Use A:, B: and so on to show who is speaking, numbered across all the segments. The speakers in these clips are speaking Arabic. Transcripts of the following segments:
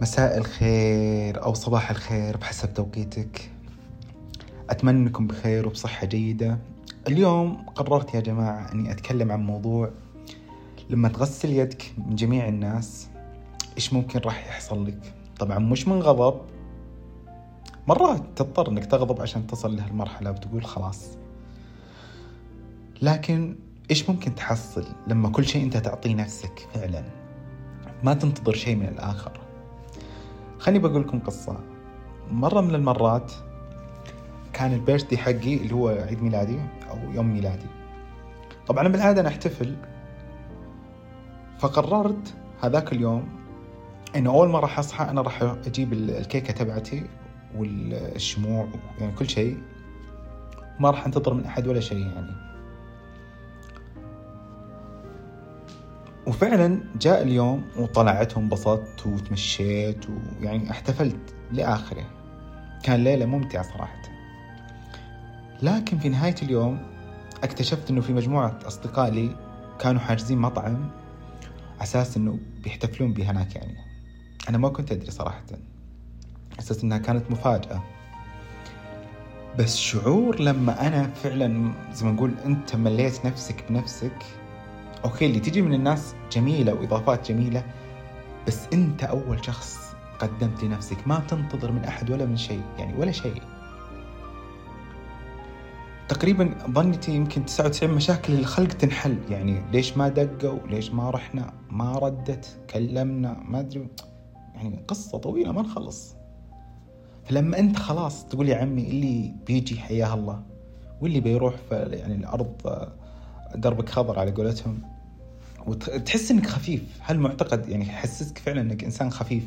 A: مساء الخير أو صباح الخير بحسب توقيتك. أتمنى أنكم بخير وبصحة جيدة. اليوم قررت يا جماعة أني أتكلم عن موضوع لما تغسل يدك من جميع الناس إيش ممكن راح يحصل لك؟ طبعا مش من غضب. مرات تضطر أنك تغضب عشان تصل لهالمرحلة وتقول خلاص. لكن إيش ممكن تحصل لما كل شيء أنت تعطيه نفسك فعلا؟ ما تنتظر شيء من الآخر. خليني بقول لكم قصة. مرة من المرات كان البيرثدي حقي اللي هو عيد ميلادي أو يوم ميلادي. طبعا بالعادة أنا أحتفل فقررت هذاك اليوم إنه أول ما راح أصحى أنا راح أجيب الكيكة تبعتي والشموع يعني كل شيء. ما راح أنتظر من أحد ولا شيء يعني. وفعلا جاء اليوم وطلعت وانبسطت وتمشيت ويعني احتفلت لآخره. كان ليلة ممتعة صراحة. لكن في نهاية اليوم اكتشفت إنه في مجموعة أصدقاء لي كانوا حاجزين مطعم أساس إنه بيحتفلون بي هناك يعني. أنا ما كنت أدري صراحة. أساس إنها كانت مفاجأة. بس شعور لما أنا فعلا زي ما نقول أنت مليت نفسك بنفسك أوكي اللي تجي من الناس جميلة وإضافات جميلة بس أنت أول شخص قدمت لنفسك ما تنتظر من أحد ولا من شيء يعني ولا شيء. تقريبا ظنيتي يمكن 99 مشاكل الخلق تنحل يعني ليش ما دقوا؟ ليش ما رحنا؟ ما ردت؟ كلمنا؟ ما أدري. يعني قصة طويلة ما نخلص. فلما أنت خلاص تقول يا عمي اللي بيجي حياه الله واللي بيروح يعني الأرض دربك خضر على قولتهم. وتحس إنك خفيف. هالمعتقد يعني يحسسك فعلا إنك إنسان خفيف؟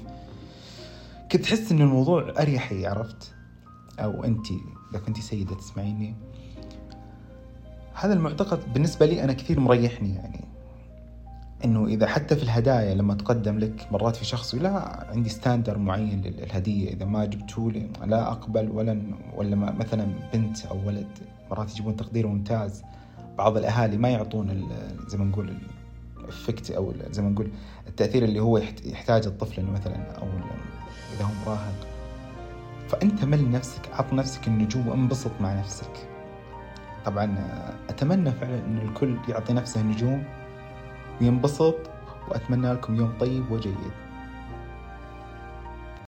A: كنت تحس إن الموضوع اريحي عرفت؟ أو أنت إذا كنت سيدة تسمعيني. هذا المعتقد بالنسبة لي أنا كثير مريحني يعني. إنه إذا حتى في الهدايا لما تقدم لك مرات في شخص لا عندي ستاندر معين للهدية. إذا ما جبتوا لي لا أقبل ولا ولا مثلا بنت أو ولد. مرات يجيبون تقدير ممتاز. بعض الأهالي ما يعطون زي ما نقول الافكت أو زي ما نقول التأثير اللي هو يحتاج الطفل إنه مثلا أو إذا هو مراهق. فأنت مل نفسك عط نفسك النجوم وانبسط مع نفسك. طبعا أتمنى فعلا إن الكل يعطي نفسه النجوم وينبسط وأتمنى لكم يوم طيب وجيد.